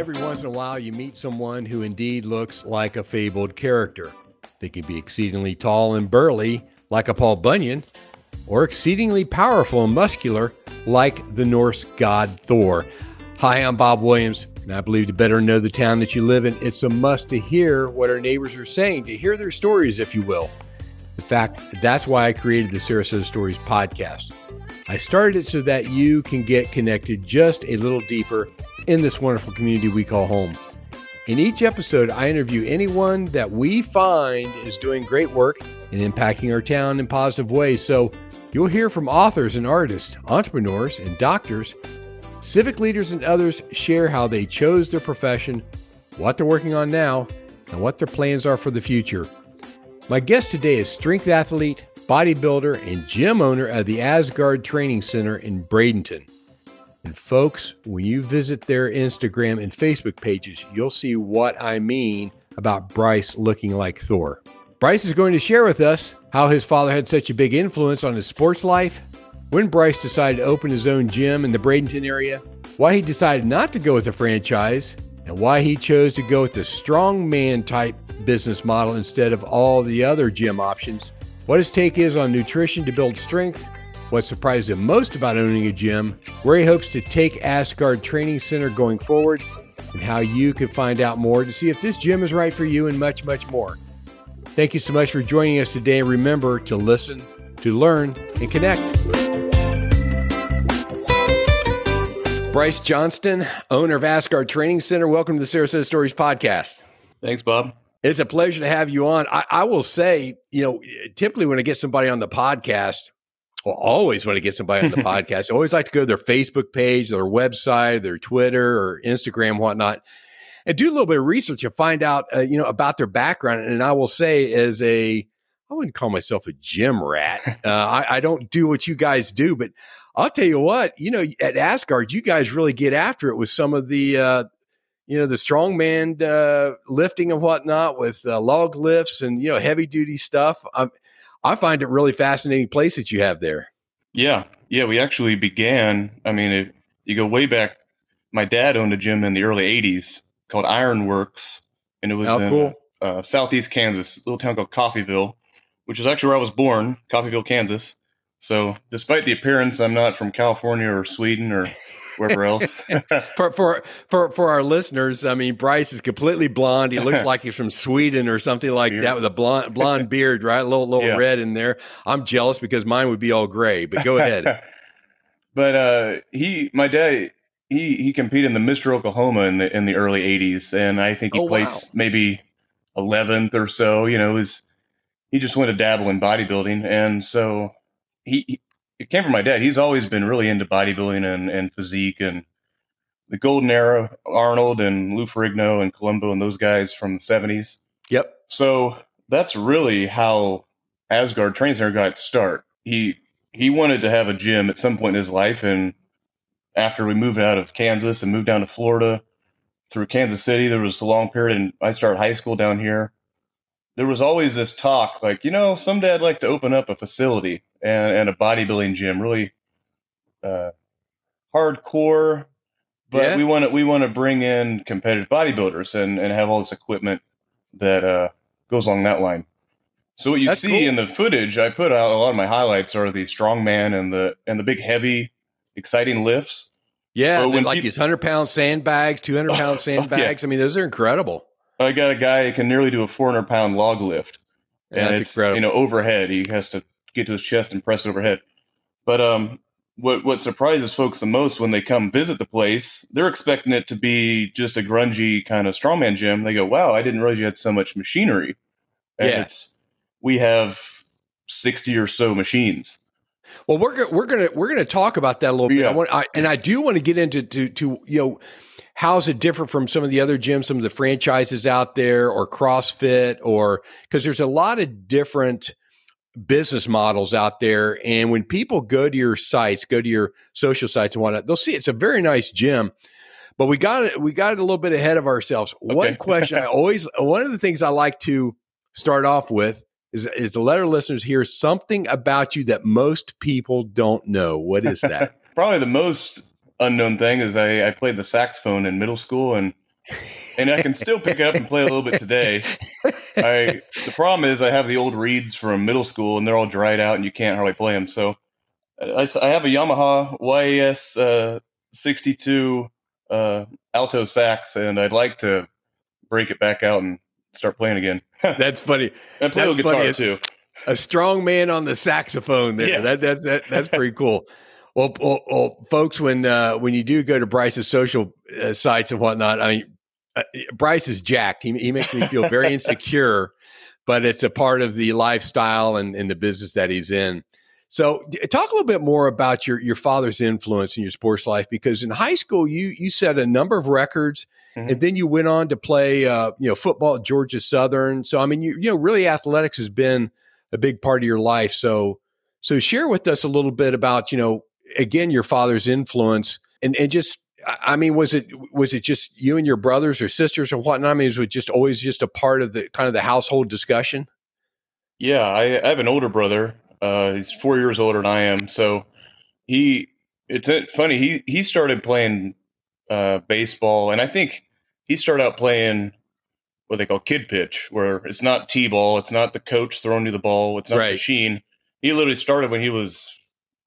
Every once in a while, you meet someone who indeed looks like a fabled character. They can be exceedingly tall and burly, like a Paul Bunyan, or exceedingly powerful and muscular, like the Norse god Thor. Hi, I'm Bob Williams, and I believe to better know the town that you live in, it's a must to hear what our neighbors are saying, to hear their stories, if you will. In fact, that's why I created the Sarasota Stories podcast. I started it so that you can get connected just a little deeper in this wonderful community we call home. In each episode, I interview anyone that we find is doing great work and impacting our town in positive ways. So you'll hear from authors and artists, entrepreneurs and doctors, civic leaders, and others share how they chose their profession, what they're working on now, and what their plans are for the future. My guest today is strength athlete, bodybuilder, and gym owner of the Asgard Training Center in Bradenton. And folks, when you visit their Instagram and Facebook pages, you'll see what I mean about Bryce looking like Thor. Bryce is going to share with us how his father had such a big influence on his sports life, when Bryce decided to open his own gym in the Bradenton area, why he decided not to go with a franchise, and why he chose to go with the strongman type business model instead of all the other gym options, what his take is on nutrition to build strength, what surprised him most about owning a gym, where he hopes to take Asgard Training Center going forward, and how you can find out more to see if this gym is right for you, and much, much more. Thank you so much for joining us today. Remember to listen, to learn, and connect. Bryce Johnston, owner of Asgard Training Center. Welcome to the Sarasota Stories podcast. Thanks, Bob. It's a pleasure to have you on. I, I will say, you know, typically when I get somebody on the podcast, well, always want to get somebody on the podcast, I always like to go to their Facebook page, their website, their Twitter or Instagram, whatnot, and do a little bit of research to find out, uh, you know, about their background. And I will say, as a, I wouldn't call myself a gym rat. Uh, I, I, don't do what you guys do, but I'll tell you what, you know, at Asgard, you guys really get after it with some of the, uh, you know, the strongman uh, lifting and whatnot with uh, log lifts and you know heavy duty stuff. I'm, I find it really fascinating place that you have there. Yeah, yeah. We actually began. I mean, it, you go way back. My dad owned a gym in the early '80s called Ironworks, and it was oh, in cool. uh, southeast Kansas, a little town called Coffeyville, which is actually where I was born, Coffeyville, Kansas. So, despite the appearance, I'm not from California or Sweden or wherever else. for for for for our listeners, I mean, Bryce is completely blonde. He looks like he's from Sweden or something like that with a blonde blonde beard, right? A little little yeah. red in there. I'm jealous because mine would be all gray. But go ahead. but uh, he, my dad, he he competed in the Mr. Oklahoma in the in the early '80s, and I think he oh, placed wow. maybe 11th or so. You know, was he just went to dabble in bodybuilding, and so he it came from my dad. He's always been really into bodybuilding and, and physique and the golden era, Arnold and Lou Ferrigno and Columbu and those guys from the 70s. Yep. So that's really how Asgard Training Center got its start. He he wanted to have a gym at some point in his life, and after we moved out of Kansas and moved down to Florida through Kansas City, there was a long period, and I started high school down here. there was always this talk like, you know, someday I'd like to open up a facility and, and a bodybuilding gym, really uh, hardcore, but yeah. we want to we want to bring in competitive bodybuilders and and have all this equipment that uh, goes along that line. So what you That's see cool. in the footage, I put out a lot of my highlights are the strongman and the and the big heavy, exciting lifts. Yeah, like pe- these hundred pound sandbags, two hundred pound sandbags. yeah. I mean, those are incredible. I got a guy who can nearly do a four hundred pound log lift, and That's it's incredible. you know overhead. He has to get to his chest and press it overhead. But um, what what surprises folks the most when they come visit the place, they're expecting it to be just a grungy kind of strongman gym. They go, "Wow, I didn't realize you had so much machinery." And yeah. it's we have sixty or so machines. Well, we're we're gonna we're gonna talk about that a little bit. I want, I, and I do want to get into to to you know how's it different from some of the other gyms, some of the franchises out there, or CrossFit, or because there's a lot of different business models out there. And when people go to your sites, go to your social sites and whatnot, they'll see it's a very nice gym. But we got it, we got it a little bit ahead of ourselves. Okay. One question I always one of the things I like to start off with is, is to let our listeners hear something about you that most people don't know. What is that? Probably the most unknown thing is I, I played the saxophone in middle school and and I can still pick it up and play a little bit today. I the problem is I have the old reeds from middle school and they're all dried out and you can't hardly play them. So I, I have a Yamaha YAS uh, 62 uh, alto sax and I'd like to break it back out and start playing again. that's funny. I play that's a guitar funny. too. A strong man on the saxophone there. Yeah. That, that's that, that's pretty cool. Well, well, well, folks, when uh, when you do go to Bryce's social uh, sites and whatnot, I mean, uh, Bryce is jacked. He, he makes me feel very insecure, but it's a part of the lifestyle and, and the business that he's in. So, talk a little bit more about your your father's influence in your sports life, because in high school you you set a number of records, mm-hmm. and then you went on to play uh, you know football at Georgia Southern. So, I mean, you you know, really athletics has been a big part of your life. So, so share with us a little bit about you know again your father's influence and and just I mean, was it was it just you and your brothers or sisters or whatnot? I mean, was it just always just a part of the kind of the household discussion? Yeah, I, I have an older brother. Uh, he's four years older than I am. So he, it's funny. He he started playing uh, baseball, and I think he started out playing what they call kid pitch, where it's not t-ball, it's not the coach throwing you the ball, it's not right. the machine. He literally started when he was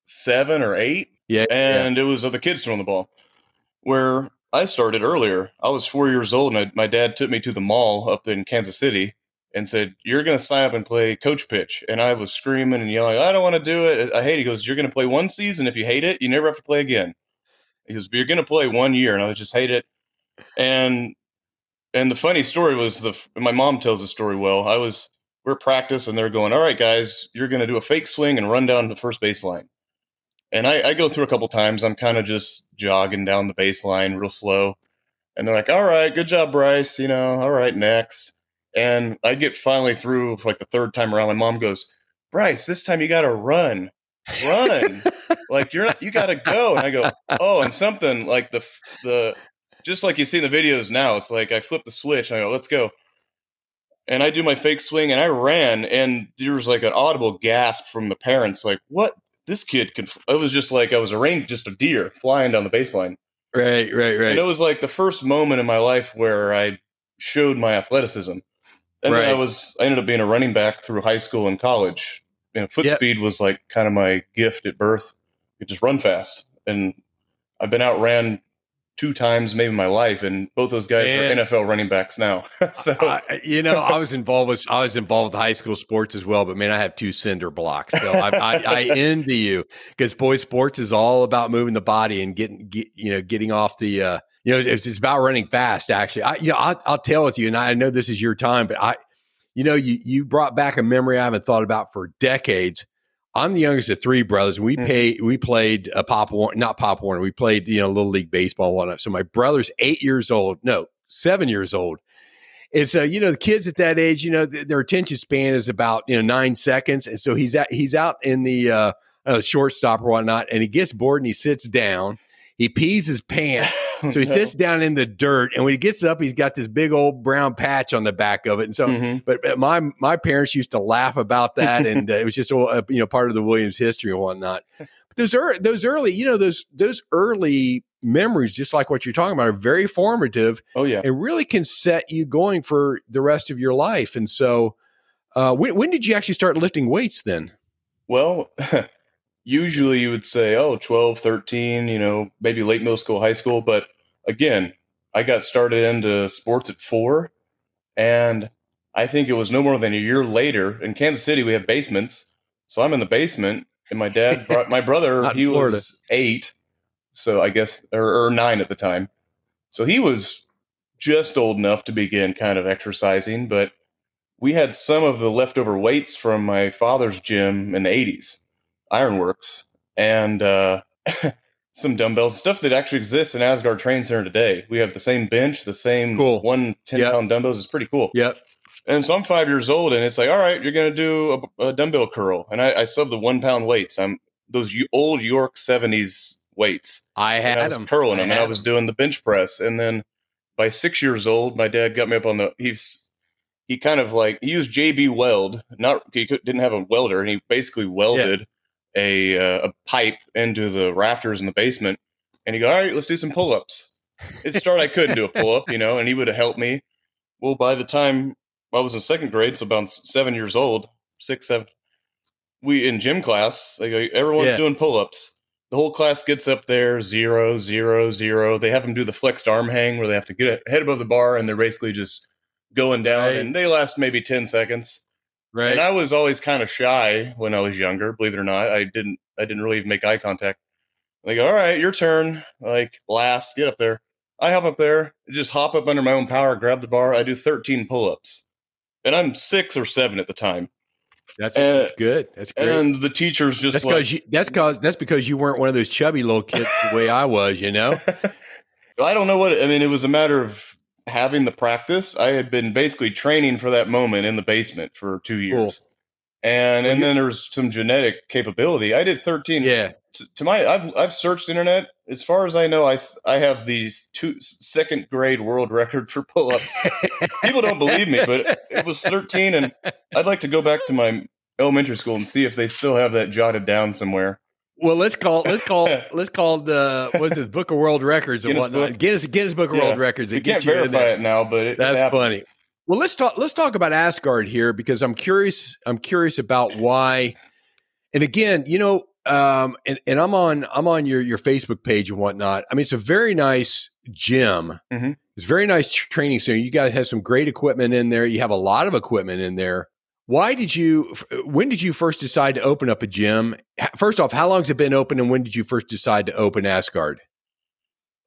seven or eight. Yeah. And yeah. it was the kids throwing the ball. Where I started earlier, I was four years old, and I, my dad took me to the mall up in Kansas City and said, "You're going to sign up and play coach pitch." And I was screaming and yelling, "I don't want to do it! I hate it." He goes, "You're going to play one season. If you hate it, you never have to play again." He goes, "You're going to play one year," and I just hate it. And and the funny story was the my mom tells the story well. I was we're practice and they're going, "All right, guys, you're going to do a fake swing and run down the first baseline." And I, I go through a couple times. I'm kind of just jogging down the baseline real slow. And they're like, all right, good job, Bryce. You know, all right, next. And I get finally through for like the third time around. My mom goes, Bryce, this time you got to run, run. like you're not, you got to go. And I go, oh, and something like the, the, just like you see in the videos now, it's like I flip the switch and I go, let's go. And I do my fake swing and I ran and there was like an audible gasp from the parents, like, what this kid can. It was just like I was a arranged just a deer flying down the baseline. Right, right, right. And it was like the first moment in my life where I showed my athleticism. And right. then I was I ended up being a running back through high school and college. You know, foot yep. speed was like kind of my gift at birth. You just run fast. And I've been outran two times maybe in my life, and both those guys are NFL running backs now. so I, you know, I was involved with I was involved with high school sports as well, but man, I have two cinder blocks, so I, I, I envy you because boy, sports is all about moving the body and getting get, you know getting off the. Uh, you know, it's, it's about running fast. Actually, I, you know, I'll, I'll tell with you, and I know this is your time, but I, you know, you you brought back a memory I haven't thought about for decades I'm the youngest of three brothers. We mm-hmm. pay we played a Pop Warner, not Pop Warner. We played you know little league baseball one. So my brother's eight years old. No, seven years old. and so you know the kids at that age, you know th- their attention span is about you know nine seconds, and so he's at he's out in the uh, uh, shortstop or whatnot, and he gets bored and he sits down. He pees his pants So he no. sits down in the dirt, and when he gets up, he's got this big old brown patch on the back of it. And so, mm-hmm. but, my my parents used to laugh about that, and uh, it was just uh, you know part of the Williams history and whatnot. But those er- those early, you know, those those early memories, just like what you're talking about, are very formative. Oh yeah, and really can set you going for the rest of your life. And so, uh, when when did you actually start lifting weights? Then, well. Usually you would say, oh, 12, 13, you know, maybe late middle school, high school. But again, I got started into sports at four. And I think it was no more than a year later in Kansas City, we have basements. So I'm in the basement, and my dad brought my brother, he was eight. So I guess, or, or nine at the time. So he was just old enough to begin kind of exercising, but we had some of the leftover weights from my father's gym in the 80s. Ironworks and uh, some dumbbells, stuff that actually exists in Asgard Training Center today. We have the same bench, the same cool. one 10 yep. pound dumbbells. It's pretty cool. Yep. And so I'm five years old, and it's like, all right, you're going to do a, a, dumbbell curl. And I, I sub the one pound weights. I'm those old York 70s weights. I had I was them. curling them, and I was doing the bench press. And then by six years old, my dad got me up on the. He's he kind of like he used JB Weld. Not he didn't have a welder, and he basically welded yeah a, uh, a pipe into the rafters in the basement, and he go, "All right, let's do some pull-ups." It started, I couldn't do a pull-up, you know, and he would have helped me. Well, by the time I was in second grade, so about seven years old, six, seven, we in gym class, like everyone's yeah. doing pull-ups. The whole class gets up there, zero, zero, zero. They have them do the flexed arm hang where they have to get head above the bar, and they're basically just going down, right. and they last maybe ten seconds. Right. And I was always kind of shy when I was younger, believe it or not. I didn't I didn't really make eye contact. They go, all right, your turn. Like last, get up there. I hop up there, just hop up under my own power, grab the bar. I do 13 pull-ups, and I'm six or seven at the time. That's, and, that's good. That's great. And the teachers just that's because like, that's because that's because you weren't one of those chubby little kids the way I was, you know. I don't know what I mean. It was a matter of having the practice, I had been basically training for that moment in the basement for two years. Cool. And and then there's some genetic capability. I did 13. Yeah. To, to my, I've I've searched internet. As far as I know, I I have the two second grade world record for pull-ups. People don't believe me, but it was 13, and I'd like to go back to my elementary school and see if they still have that jotted down somewhere. Well, let's call let's call let's call the what's this Book of World Records and whatnot. Book. Guinness Guinness Book of yeah. World Records. You can't verify it now, but it, that's it funny. Well, let's talk let's talk about Asgard here because I'm curious. I'm curious about why. And again, you know, um, and, and I'm on I'm on your your Facebook page and whatnot. I mean, it's a very nice gym. Mm-hmm. It's very nice training center. You guys have some great equipment in there. You have a lot of equipment in there. Why did you? When did you first decide to open up a gym? First off, how long has it been open, and when did you first decide to open Asgard?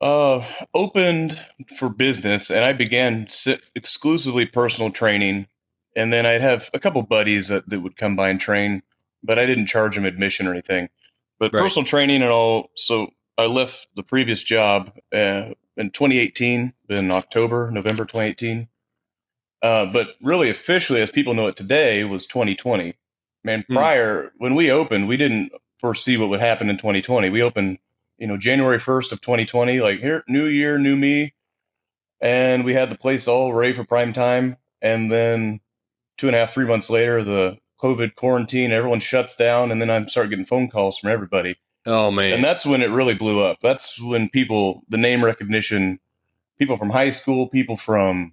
Uh, opened for business, and I began exclusively personal training, and then I'd have a couple buddies that, that would come by and train, but I didn't charge them admission or anything. But right. personal training and all. So I left the previous job uh, in 2018, in October, November 2018 uh, but really, officially, as people know it today, was 2020. Man, hmm. prior mm. when we opened, we didn't foresee what would happen in 2020. We opened, you know, January 1st of 2020. Like here, new year, new me, and we had the place all ready for prime time. And then two and a half, three months later, the COVID quarantine, everyone shuts down, and then I start getting phone calls from everybody. Oh man! And that's when it really blew up. That's when people, the name recognition, people from high school, people from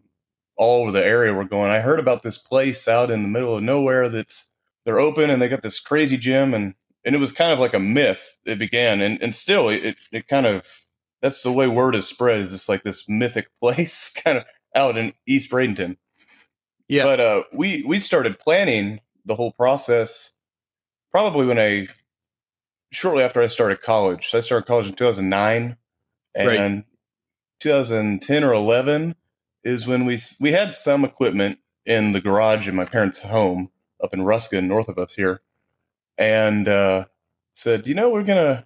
all over the area were going. I heard about this place out in the middle of nowhere that's they're open and they got this crazy gym and and it was kind of like a myth. It began and and still it it kind of that's the way word is spread is just like this mythic place kind of out in East Bradenton. Yeah. But uh, we we started planning the whole process probably when I shortly after I started college. So I started college in 2009 and right. 2010 or 11 is when we we had some equipment in the garage in my parents' home up in Ruskin, north of us here, and uh, said, you know, we're gonna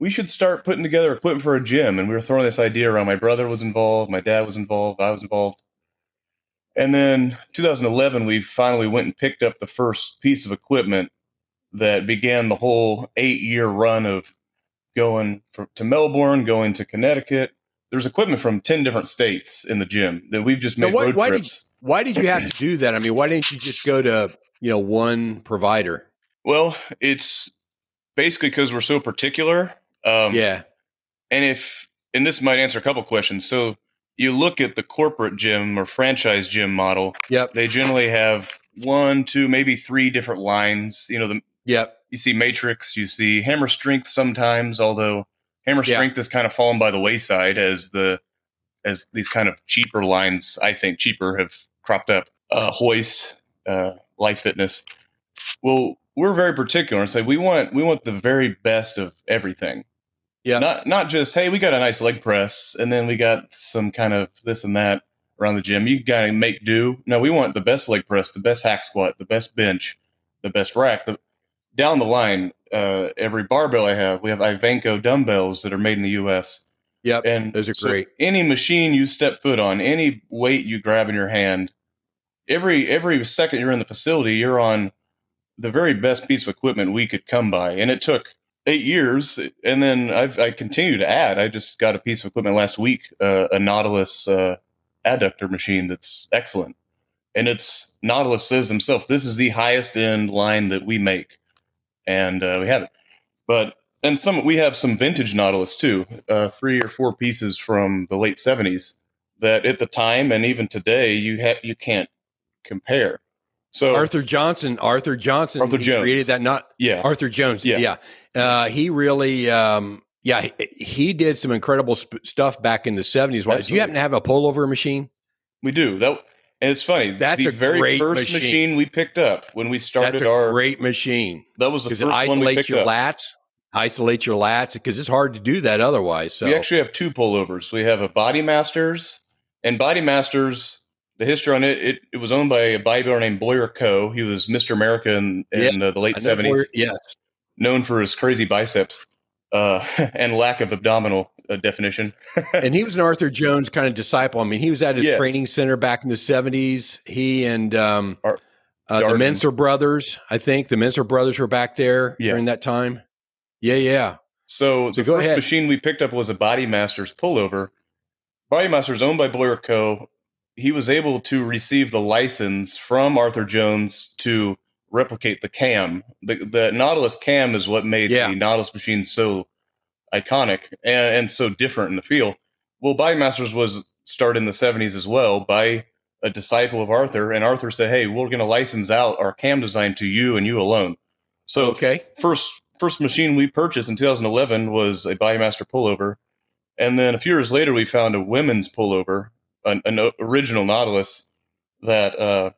we should start putting together equipment for a gym. And we were throwing this idea around. My brother was involved, my dad was involved, I was involved. And then 2011, we finally went and picked up the first piece of equipment that began the whole eight year run of going for, to Melbourne, going to Connecticut, there's equipment from 10 different states in the gym that we've just made road why trips. Did you, why did you have to do that? I mean, why didn't you just go to, you know, one provider? Well, it's basically because we're so particular. Um, yeah. And if, and this might answer a couple questions. So you look at the corporate gym or franchise gym model. Yep. They generally have one, two, maybe three different lines. You know, the, yep. You see Matrix, you see Hammer Strength sometimes, although Hammer yeah. Strength has kind of fallen by the wayside as the as these kind of cheaper lines, I think cheaper, have cropped up. Uh, Hoist, uh, Life Fitness. Well, we're very particular and say we want we want the very best of everything. Yeah. Not not just hey, we got a nice leg press and then we got some kind of this and that around the gym. You gotta make do. No, we want the best leg press, the best hack squat, the best bench, the best rack. The, down the line, uh, every barbell I have, we have Ivanko dumbbells that are made in the U.S. Yep, and those are so great. Any machine you step foot on, any weight you grab in your hand, every every second you're in the facility, you're on the very best piece of equipment we could come by, and it took eight years, and then I've I continue to add. I just got a piece of equipment last week, uh, a Nautilus uh, adductor machine that's excellent, and it's Nautilus says himself, this is the highest end line that we make and uh, we have it. But and some we have some vintage Nautilus too, uh, three or four pieces from the late '70s that at the time and even today you ha- you can't compare. So Arthur Johnson, Arthur Johnson, Arthur Jones created that. Not yeah, Arthur Jones. Yeah, yeah. Uh, he really. Um, yeah, he, he did some incredible sp- stuff back in the seventies. Do you happen to have a pullover machine? We do. That and it's funny. That's the a very first machine. machine. we picked up when we started That's a our great machine. That was the first it one we picked your up. lats, isolate your lats because it's hard to do that otherwise. So we actually have two pullovers. We have a Body Masters and Body Masters. The history on it, it, it was owned by a bodybuilder named Boyer Coe. He was Mr. America in, in yeah, uh, the late seventies. Yes, known for his crazy biceps uh, and lack of abdominal uh, definition. and he was an Arthur Jones kind of disciple. I mean, he was at his yes. training center back in the seventies. He and um, Ar- uh, the Mentzer brothers, I think the Mentzer brothers were back there yeah. during that time. Yeah, yeah. So, so the first ahead. machine we picked up was a Body Masters pullover. Body Masters owned by Boyer Coe. He was able to receive the license from Arthur Jones to replicate the cam. The, the Nautilus cam is what made yeah. the Nautilus machine so iconic and, and so different in the feel. Well, Body Masters was started in the 70s as well by a disciple of Arthur, and Arthur said, "Hey, we're going to license out our cam design to you and you alone." So, okay, first first machine we purchased in 2011 was a Bodymaster pullover, and then a few years later we found a women's pullover, an, an original Nautilus that uh,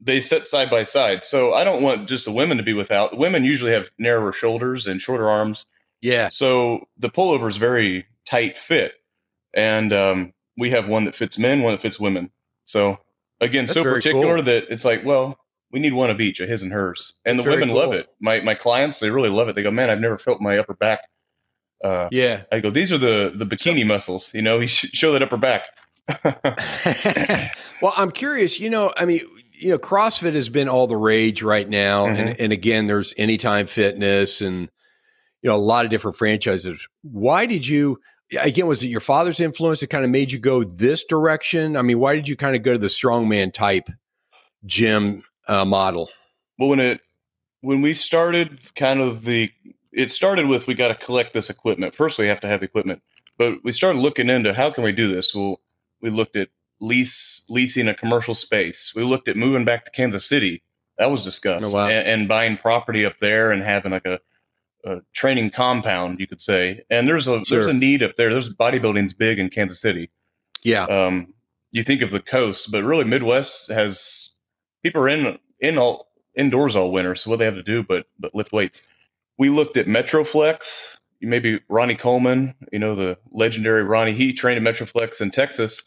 they sit side by side. So I don't want just the women to be without. Women usually have narrower shoulders and shorter arms. Yeah. So the pullover is very tight fit, and um, we have one that fits men, one that fits women. So again, That's so particular cool. that it's like, well, we need one of each, a his and hers, and That's the women love it. My my clients, they really love it. They go, man, I've never felt my upper back. Uh, Yeah. I go, these are the the bikini muscles. You know, you show that upper back. well, I'm curious. You know, I mean, you know, CrossFit has been all the rage right now, Mm-hmm. and and again, there's Anytime Fitness, and you know, a lot of different franchises. Why did you? Again, was it your father's influence that kind of made you go this direction? I mean, why did you kind of go to the strongman type gym uh, model? Well, when it when we started, kind of the it started with we got to collect this equipment. First, we have to have equipment, but we started looking into how can we do this. Well, we looked at lease leasing a commercial space. We looked at moving back to Kansas City. That was discussed, Oh, wow. and, and buying property up there and having like a, a training compound, you could say. And there's a there's a need up there. There's bodybuilding's big in Kansas City Yeah, um, you think of the coast, but really Midwest has people are in in all indoors all winter. So what they have to do, but but lift weights. We looked at Metroflex. Maybe Ronnie Coleman, you know the legendary Ronnie. He trained at Metroflex in Texas.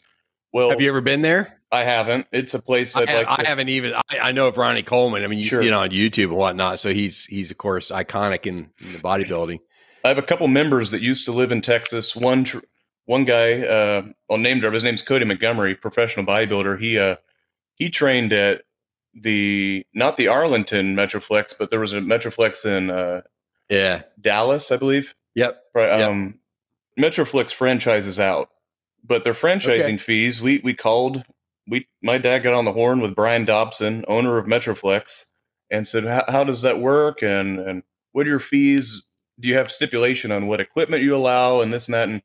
Well, have you ever been there? I haven't. It's a place I, I'd like I to. haven't even. I, I know of Ronnie Coleman. I mean, you Sure. see it on YouTube and whatnot. So he's he's of course iconic in, in the bodybuilding. I have a couple members that used to live in Texas. One tr- one guy, uh, I'll name drop. His name's Cody Montgomery, professional bodybuilder. He uh, he trained at the not the Arlington Metroflex, but there was a Metroflex in uh, Yeah. Dallas, I believe. Yep. Right. Yep. Um, Metroflex franchises out, but their franchising okay. fees, we we called. We my dad got on the horn with Brian Dobson, owner of Metroflex, and said, "How does that work? And and what are your fees? Do you have stipulation on what equipment you allow and this and that?" And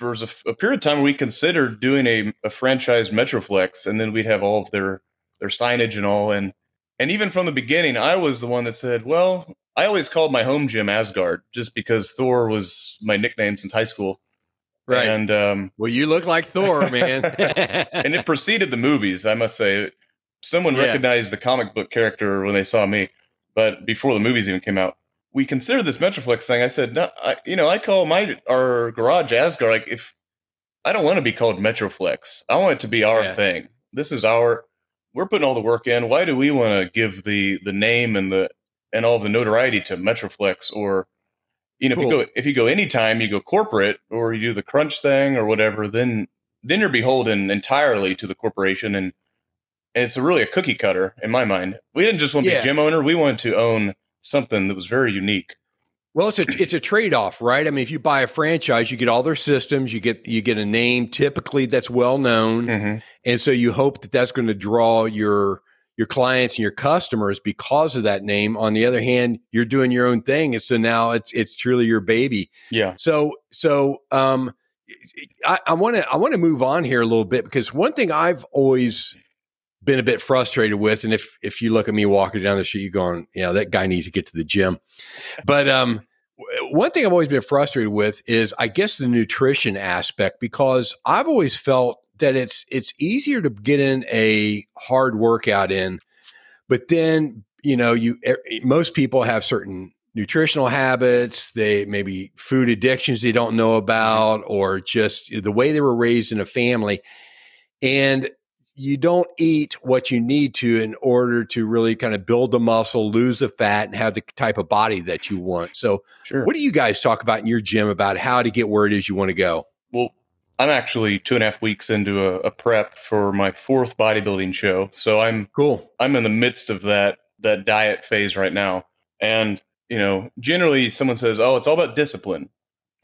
was a, a period of time we considered doing a, a franchise Metroflex, and then we'd have all of their their signage and all. And and even from the beginning, I was the one that said, "Well, I always called my home gym Asgard just because Thor was my nickname since high school." Right. And um, well, you look like Thor, man. and it preceded the movies, I must say. Someone yeah. recognized the comic book character when they saw me, but before the movies even came out we considered this Metroflex thing. I said, no, I, you know, I call my our garage Asgard. Like, if I don't want to be called Metroflex, I want it to be our yeah. thing. This is our. We're putting all the work in. Why do we want to give the the name and the and all the notoriety to Metroflex or you know cool. if you go if you go anytime you go corporate or you do the crunch thing or whatever then then you're beholden entirely to the corporation and, it's a really a cookie cutter in my mind we didn't just want to yeah. be gym owner we wanted to own something that was very unique. Well, it's a it's a trade off, right? I mean, if you buy a franchise, you get all their systems, you get you get a name typically that's well known, mm-hmm. and so you hope that that's going to draw your your clients and your customers because of that name. On the other hand, you're doing your own thing, and so now it's it's truly your baby. Yeah. So so um, I want to I want to move on here a little bit because one thing I've always been a bit frustrated with. And if if you look at me walking down the street, you're going, you know, that guy needs to get to the gym. But um, one thing I've always been frustrated with is, I guess, the nutrition aspect because I've always felt that it's it's easier to get in a hard workout in, but then you know, you most people have certain nutritional habits, they maybe food addictions they don't know mm-hmm. about, or just the way they were raised in a family. And you don't eat what you need to in order to really kind of build the muscle, lose the fat, and have the type of body that you want. So, sure. what do you guys talk about in your gym about how to get where it is you want to go? Well, I'm actually two and a half weeks into a, a prep for my fourth bodybuilding show, so I'm cool. I'm in the midst of that that diet phase right now, and you know, generally someone says, "Oh, it's all about discipline,"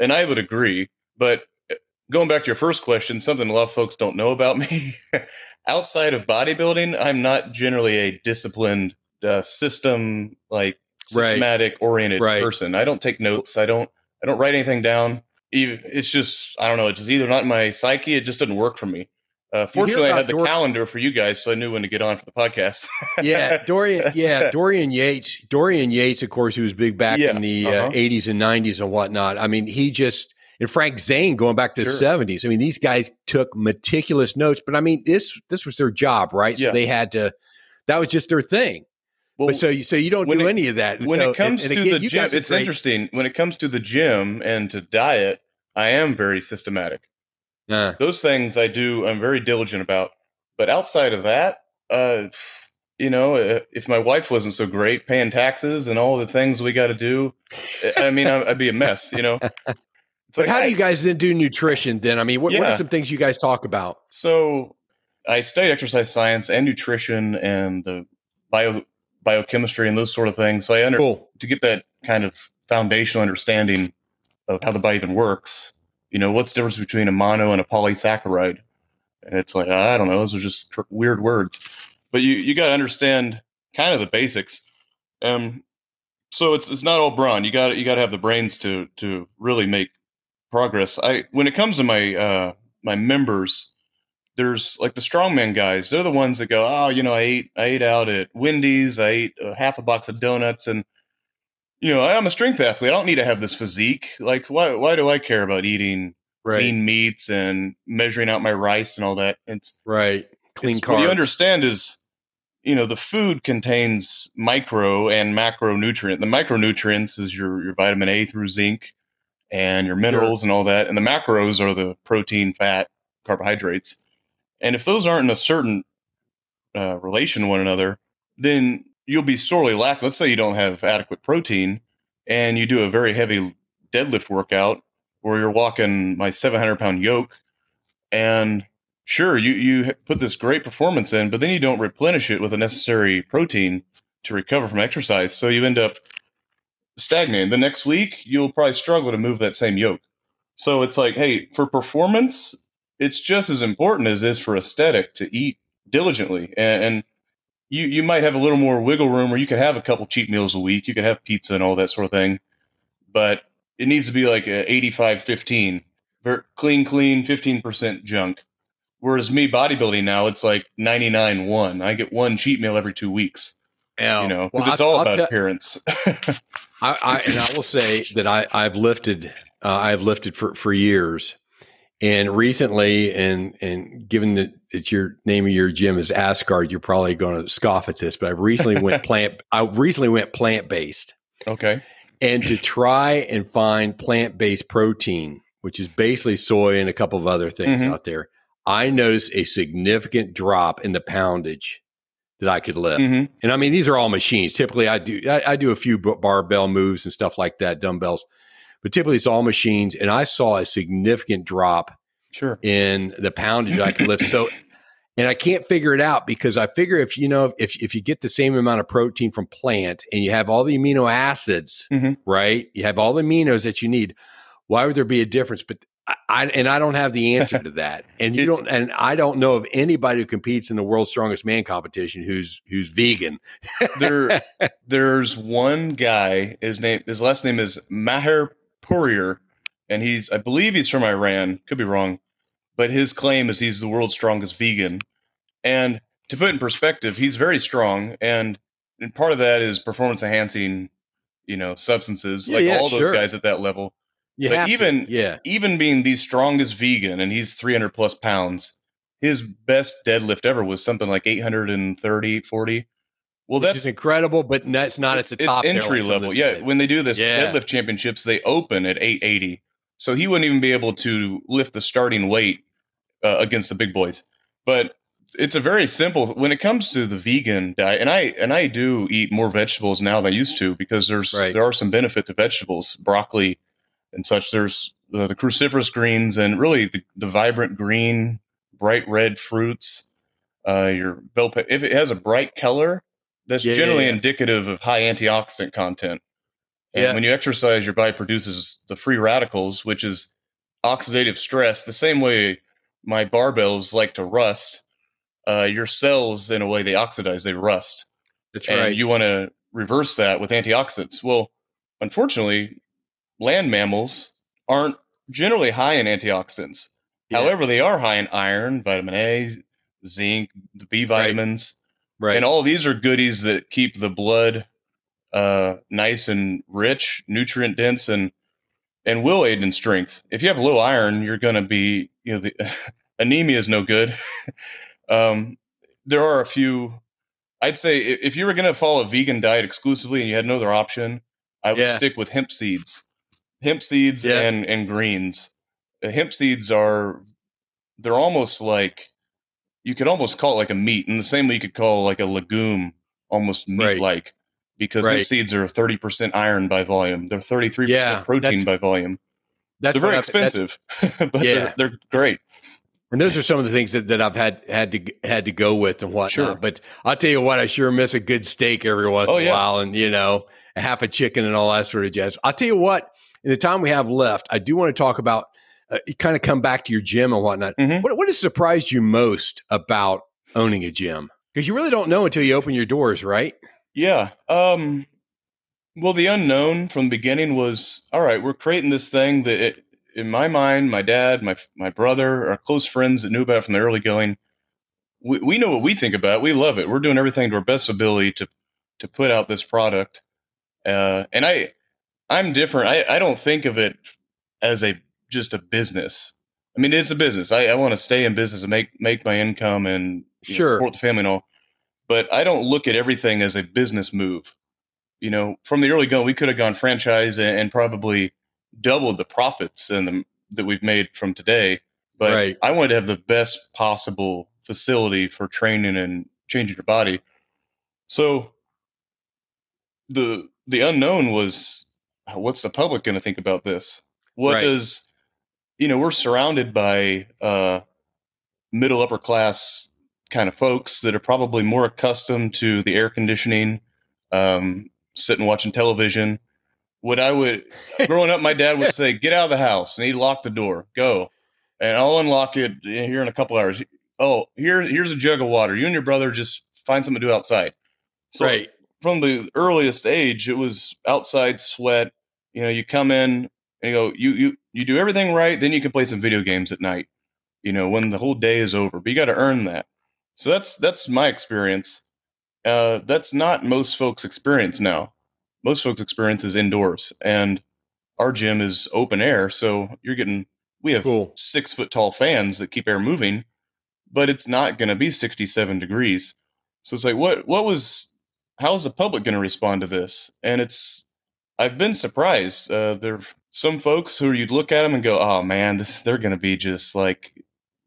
and I would agree, but eh, going back to your first question, something a lot of folks don't know about me outside of bodybuilding, I'm not generally a disciplined uh, system like systematic oriented right. person. I don't take notes. I don't I don't write anything down. It's just I don't know. It's just either not in my psyche. It just doesn't work for me. Uh, fortunately, I had the Dor- calendar for you guys, so I knew when to get on for the podcast. yeah, Dorian. yeah, Dorian Yates. Dorian Yates, of course, who was big back yeah, in the uh, uh-huh. uh, 80s and 90s and whatnot. I mean, he just and Frank Zane going back to sure. the seventies. I mean, these guys took meticulous notes, but I mean, this this was their job, right? So they had to. That was just their thing. Well, but so you so you don't do it, any of that. When so, it comes and, and to again, the gym, it's great. interesting. When it comes to the gym and to diet, I am very systematic. Uh, Those things I do. I'm very diligent about. But outside of that, uh, you know, uh, if my wife wasn't so great paying taxes and all the things we got to do, I mean, I'd be a mess. You know, It's like, how do you guys then do nutrition then? I mean, what, yeah. what are some things you guys talk about? So I studied exercise science and nutrition and the bio biochemistry and those sort of things. So I under cool. to get that kind of foundational understanding of how the body even works. You know, what's the difference between a mono and a polysaccharide? And it's like I don't know; those are just tr- weird words. But you you got to understand kind of the basics. Um, so it's it's not all brawn. You got you got to have the brains to to really make progress. I when it comes to my uh, my members, there's like the strongman guys. They're the ones that go, oh, you know, I ate I ate out at Wendy's. I ate a half a box of donuts, and you know, I'm a strength athlete. I don't need to have this physique. Like, why why do I care about eating right. lean meats and measuring out my rice and all that? It's right. Clean carbs. What you understand is you know the food contains micro and macronutrient. The micronutrients is your your vitamin A through zinc, and your minerals sure. and all that. And the macros are the protein, fat, carbohydrates. And if those aren't in a certain uh, relation to one another, then you'll be sorely lacking. Let's say you don't have adequate protein and you do a very heavy deadlift workout where you're walking my 700 pound yoke and sure you, you put this great performance in, but then you don't replenish it with the necessary protein to recover from exercise. So you end up stagnating. The next week, you'll probably struggle to move that same yoke. So it's like, hey, for performance, it's just as important as this for aesthetic to eat diligently. And, and you, you might have a little more wiggle room or you could have a couple cheat meals a week. You could have pizza and all that sort of thing. But it needs to be like a 85 15 clean, clean, 15% junk. Whereas me bodybuilding now, it's like 99 1. I get one cheat meal every two weeks. Yeah, you know, because well, it's all I'll about appearance. I, I, and I will say that I, I've lifted, uh, I've lifted for, for years, and recently, and and given that, that your name of your gym is Asgard, you're probably going to scoff at this, but I recently went plant. I recently went plant based. Okay. And to try and find plant based protein, which is basically soy and a couple of other things mm-hmm. out there, I noticed a significant drop in the poundage that I could lift. Mm-hmm. And I mean, these are all machines. Typically, I do I, I do a few barbell moves and stuff like that, dumbbells but typically it's all machines. And I saw a significant drop sure. in the poundage I could lift. So, and I can't figure it out because I figure if you know if if you get the same amount of protein from plant and you have all the amino acids, mm-hmm. right? You have all the aminos that you need. Why would there be a difference? But I, and I don't have the answer to that. And you don't, and I don't know of anybody who competes in the world's strongest man competition who's who's vegan. there, there's one guy. His name, his last name is Maher Pourri, and he's I believe he's from Iran. Could be wrong, but his claim is he's the world's strongest vegan. And to put in perspective, he's very strong, and, and part of that is performance enhancing, you know, substances yeah, like yeah, all those sure. guys at that level. You but even to, yeah, even being the strongest vegan, and he's 300 plus pounds, his best deadlift ever was something like 830, 40. Well, that's incredible, but that's not at the top. It's entry level. Yeah, when they do this yeah. deadlift championships, they open at 880. So he wouldn't even be able to lift the starting weight uh, against the big boys. But it's a very simple when it comes to the vegan diet, and I and I do eat more vegetables now than I used to because there's right. there are some benefit to vegetables, broccoli and such. There's the, the cruciferous greens and really the, the vibrant green, bright red fruits. Uh, your bell pepper, if it has a bright color, that's yeah, generally yeah, yeah. indicative of high antioxidant content. And when you exercise, your body produces the free radicals, which is oxidative stress, the same way my barbells like to rust. Uh, your cells, in a way, they oxidize, they rust. That's and right. you want to reverse that with antioxidants. Well, unfortunately, land mammals aren't generally high in antioxidants. However, they are high in iron, vitamin A, zinc, the B vitamins. Right. And all these are goodies that keep the blood uh, nice and rich, nutrient dense, and and will aid in strength. If you have low iron, you're going to be, you know, the anemia is no good. um, there are a few. I'd say if you were going to follow a vegan diet exclusively and you had no other option, I would yeah. stick with hemp seeds, hemp seeds yeah. and and greens. Uh, hemp seeds are they're almost like you could almost call it like a meat in the same way you could call like a legume almost meat like right. because right. seeds are 30% iron by volume. They're 33% yeah, protein by volume. That's they're very expensive, but yeah. they're, they're great. And those are some of the things that, that I've had had to had to go with and whatnot. Sure. But I'll tell you what, I sure miss a good steak every once oh, in a yeah. while, and you know, a half a chicken and all that sort of jazz. I'll tell you what, in the time we have left, I do want to talk about uh, kind of come back to your gym and whatnot. Mm-hmm. What, what has surprised you most about owning a gym? Because you really don't know until you open your doors, right? Yeah. Um, well, the unknown from the beginning was all right. We're creating this thing that, it, in my mind, my dad, my my brother, our close friends that knew about from the early going, we, we know what we think about. It. We love it. We're doing everything to our best ability to to put out this product. Uh, and I, I'm different. I, I don't think of it as a just a business. I mean, it's a business. I, I want to stay in business and make make my income and sure. know, support the family and all. But I don't look at everything as a business move. You know, from the early going, we could have gone franchise and, and probably doubled the profits and the, that we've made from today. But right. I wanted to have the best possible facility for training and changing your body. So the the unknown was what's the public going to think about this? What right. does you know, we're surrounded by uh, middle upper class kind of folks that are probably more accustomed to the air conditioning, um, sitting watching television. What I would, growing up, my dad would say, "Get out of the house," and he'd lock the door. Go. and I'll unlock it here in a couple hours. Oh, here here's a jug of water. You and your brother just find something to do outside. So right. from the earliest age, it was outside sweat. You know, you come in and you go, you you you do everything right, then you can play some video games at night. You know, when the whole day is over, but you got to earn that. So that's that's my experience. Uh, that's not most folks' experience now. Most folks' experience is indoors, and our gym is open air, so you're getting we have cool. six foot tall fans that keep air moving, but it's not going to be 67 degrees. So it's like, what what was how's the public going to respond to this? And it's I've been surprised. Uh, there are some folks who you'd look at them and go, oh man, this they're going to be just like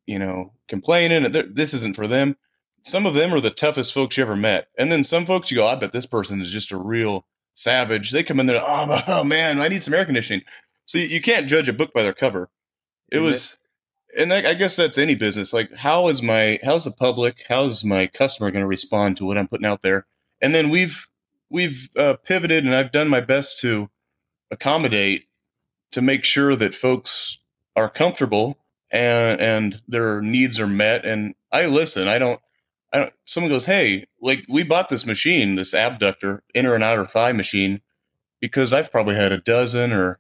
you know complaining. This isn't for them. Some of them are the toughest folks you ever met, and then some folks you go, I bet this person is just a real savage. They come in there, oh, oh man, I need some air conditioning. So you, can't judge a book by their cover. It was, and I, I guess that's any business. Like, how is my, how's the public, how's my customer going to respond to what I'm putting out there? And then we've we've uh, pivoted, and I've done my best to accommodate to make sure that folks are comfortable and and their needs are met. And I listen. I don't. I don't. Someone goes, "Hey, like we bought this machine, this abductor, inner and outer thigh machine, because I've probably had a dozen, or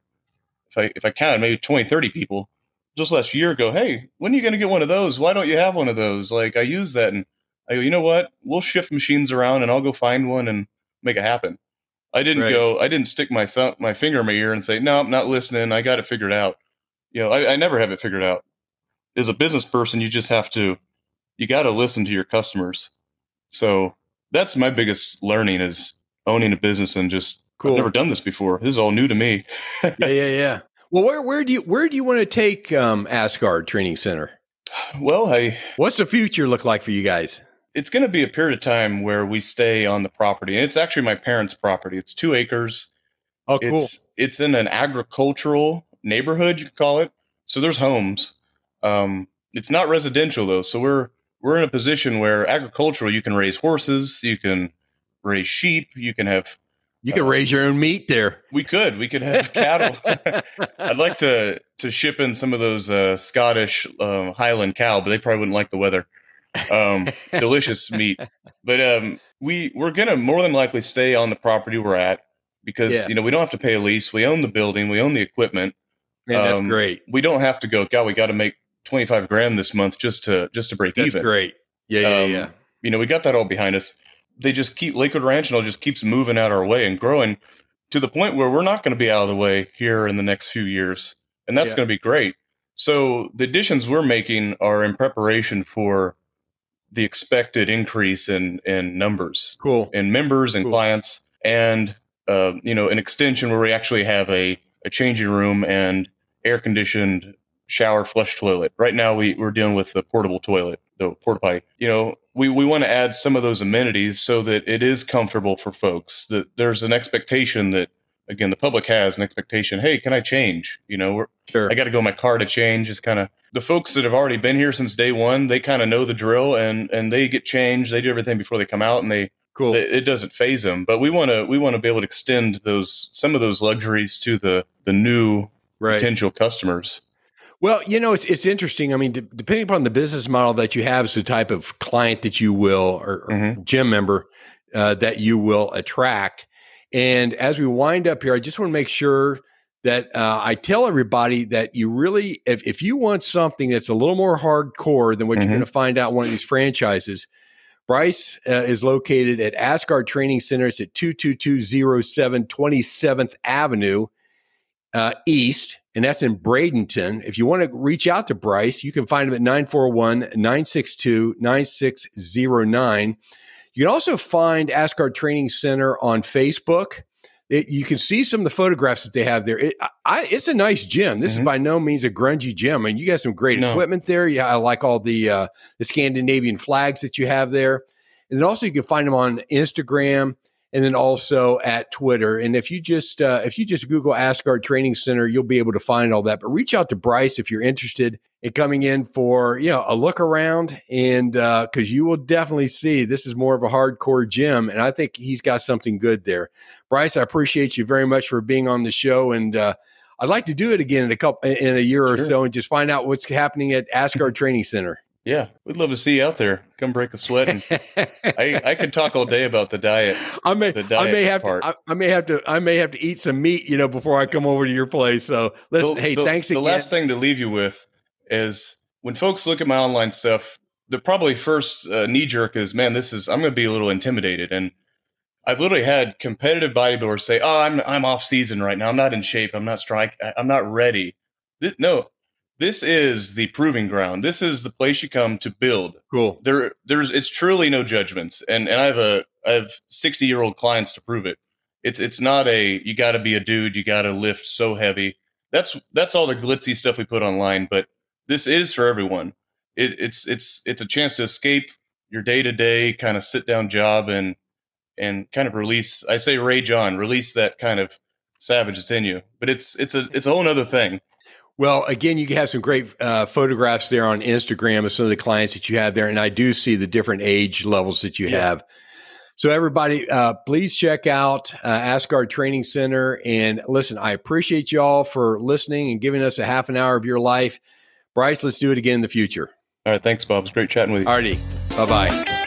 if I if I count, maybe 20, 30 people just last year go, "Hey, when are you going to get one of those? Why don't you have one of those?" Like I use that, and I go, "You know what? We'll shift machines around, and I'll go find one and make it happen." I didn't right. go. I didn't stick my thumb, my finger in my ear and say, "No, I'm not listening. I got it figured out." You know, I, I never have it figured out. As a business person, you just have to you got to listen to your customers. So that's my biggest learning is owning a business and just cool. I've never done this before. This is all new to me. yeah, yeah, yeah. Well, where where do you where do you want to take um, Asgard Training Center? Well, I what's the future look like for you guys? It's going to be a period of time where we stay on the property, and it's actually my parents' property. It's two acres. Oh, cool! It's, it's in an agricultural neighborhood, you could call it. So there's homes. Um, it's not residential though, so we're we're in a position where agricultural, you can raise horses, you can raise sheep, you can have you can uh, raise your own meat there. We could. We could have cattle. I'd like to to ship in some of those uh, Scottish uh, Highland cow, but they probably wouldn't like the weather. Um, delicious meat, but um, we we're gonna more than likely stay on the property we're at because yeah. you know we don't have to pay a lease. We own the building. We own the equipment. Man, that's um, great. We don't have to go. God, we got to make 25 grand this month just to just to break That's even. great. Yeah, yeah, um, yeah. You know, we got that all behind us. They just keep Lakewood Ranch and all just keeps moving out our way and growing to the point where we're not going to be out of the way here in the next few years, and that's yeah. going to be great. So the additions we're making are in preparation for the expected increase in in numbers, cool, in members and cool. clients, and uh, you know, an extension where we actually have a a changing room and air conditioned shower flush toilet. Right now we, we're dealing with the portable toilet, the porta potty. You know, we, we want to add some of those amenities so that it is comfortable for folks. That there's an expectation that again the public has an expectation. Hey, can I change? You know, sure. I got to go my car to change. Is kind of the folks that have already been here since day one. They kind of know the drill and and they get changed. They do everything before they come out and they. Cool. It doesn't faze them, but we want to we want to be able to extend those some of those luxuries to the the new right. potential customers. Well, you know, it's it's interesting. I mean, d- depending upon the business model that you have, is the type of client that you will or, mm-hmm. gym member uh, that you will attract. And as we wind up here, I just want to make sure that uh, I tell everybody that you really, if, if you want something that's a little more hardcore than what mm-hmm. you're going to find out one of these franchises, Bryce uh, is located at Asgard Training Center. It's at 22207 27th Avenue uh, East and that's in Bradenton. If you want to reach out to Bryce, you can find him at 941 962 9609. You can also find Asgard Training Center on Facebook. It, you can see some of the photographs that they have there. It, I, it's a nice gym. This mm-hmm. is by no means a grungy gym. I mean, you got some great no. equipment there. Yeah, I like all the uh, the Scandinavian flags that you have there, and then also you can find them on Instagram and then also at Twitter. And if you just uh, if you just Google Asgard Training Center, you'll be able to find all that. But reach out to Bryce if you're interested in coming in for you know a look around, and because uh, you will definitely see this is more of a hardcore gym, and I think he's got something good there. Bryce, I appreciate you very much for being on the show, and uh, I'd like to do it again in a couple in a year or so and just find out what's happening at Asgard Training Center. Yeah, we'd love to see you out there. Come break a sweat. And I I could talk all day about the diet. I may the diet I may have part. to I, I, may have to I may have to eat some meat, you know, before I come over to your place. So listen, the, hey, the, thanks the again. The last thing to leave you with is when folks look at my online stuff, the probably first uh, knee jerk is, man, this is I'm going to be a little intimidated and I've literally had competitive bodybuilders say, "Oh, I'm I'm off season right now. I'm not in shape. I'm not strike. I'm not ready." This, no, this is the proving ground. This is the place you come to build. Cool. There, there's it's truly no judgments, and and I have a I have 60 year old clients to prove it. It's it's not a you got to be a dude. You got to lift so heavy. That's that's all the glitzy stuff we put online, but this is for everyone. It, it's it's it's a chance to escape your day to day kind of sit down job and and kind of release. I say rage on, release that kind of savage that's in you. But it's it's a it's a whole other thing. Well, again, you have some great uh, photographs there on Instagram of some of the clients that you have there, and I do see the different age levels that you yeah. have. So, everybody, uh, please check out uh, Asgard Training Center. And listen, I appreciate you all for listening and giving us a half an hour of your life. Bryce, let's do it again in the future. All right. Thanks, Bob. It's great chatting with you. Alrighty. Bye bye.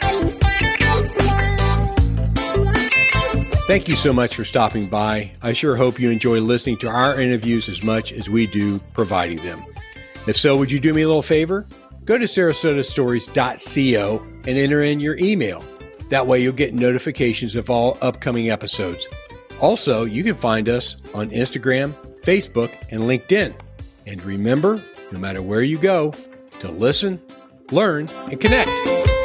Thank you so much for stopping by. I sure hope you enjoy listening to our interviews as much as we do providing them. If so, would you do me a little favor? Go to sarasotastories.co and enter in your email. That way, you'll get notifications of all upcoming episodes. Also, you can find us on Instagram, Facebook, and LinkedIn. And remember, no matter where you go, to listen, learn, and connect.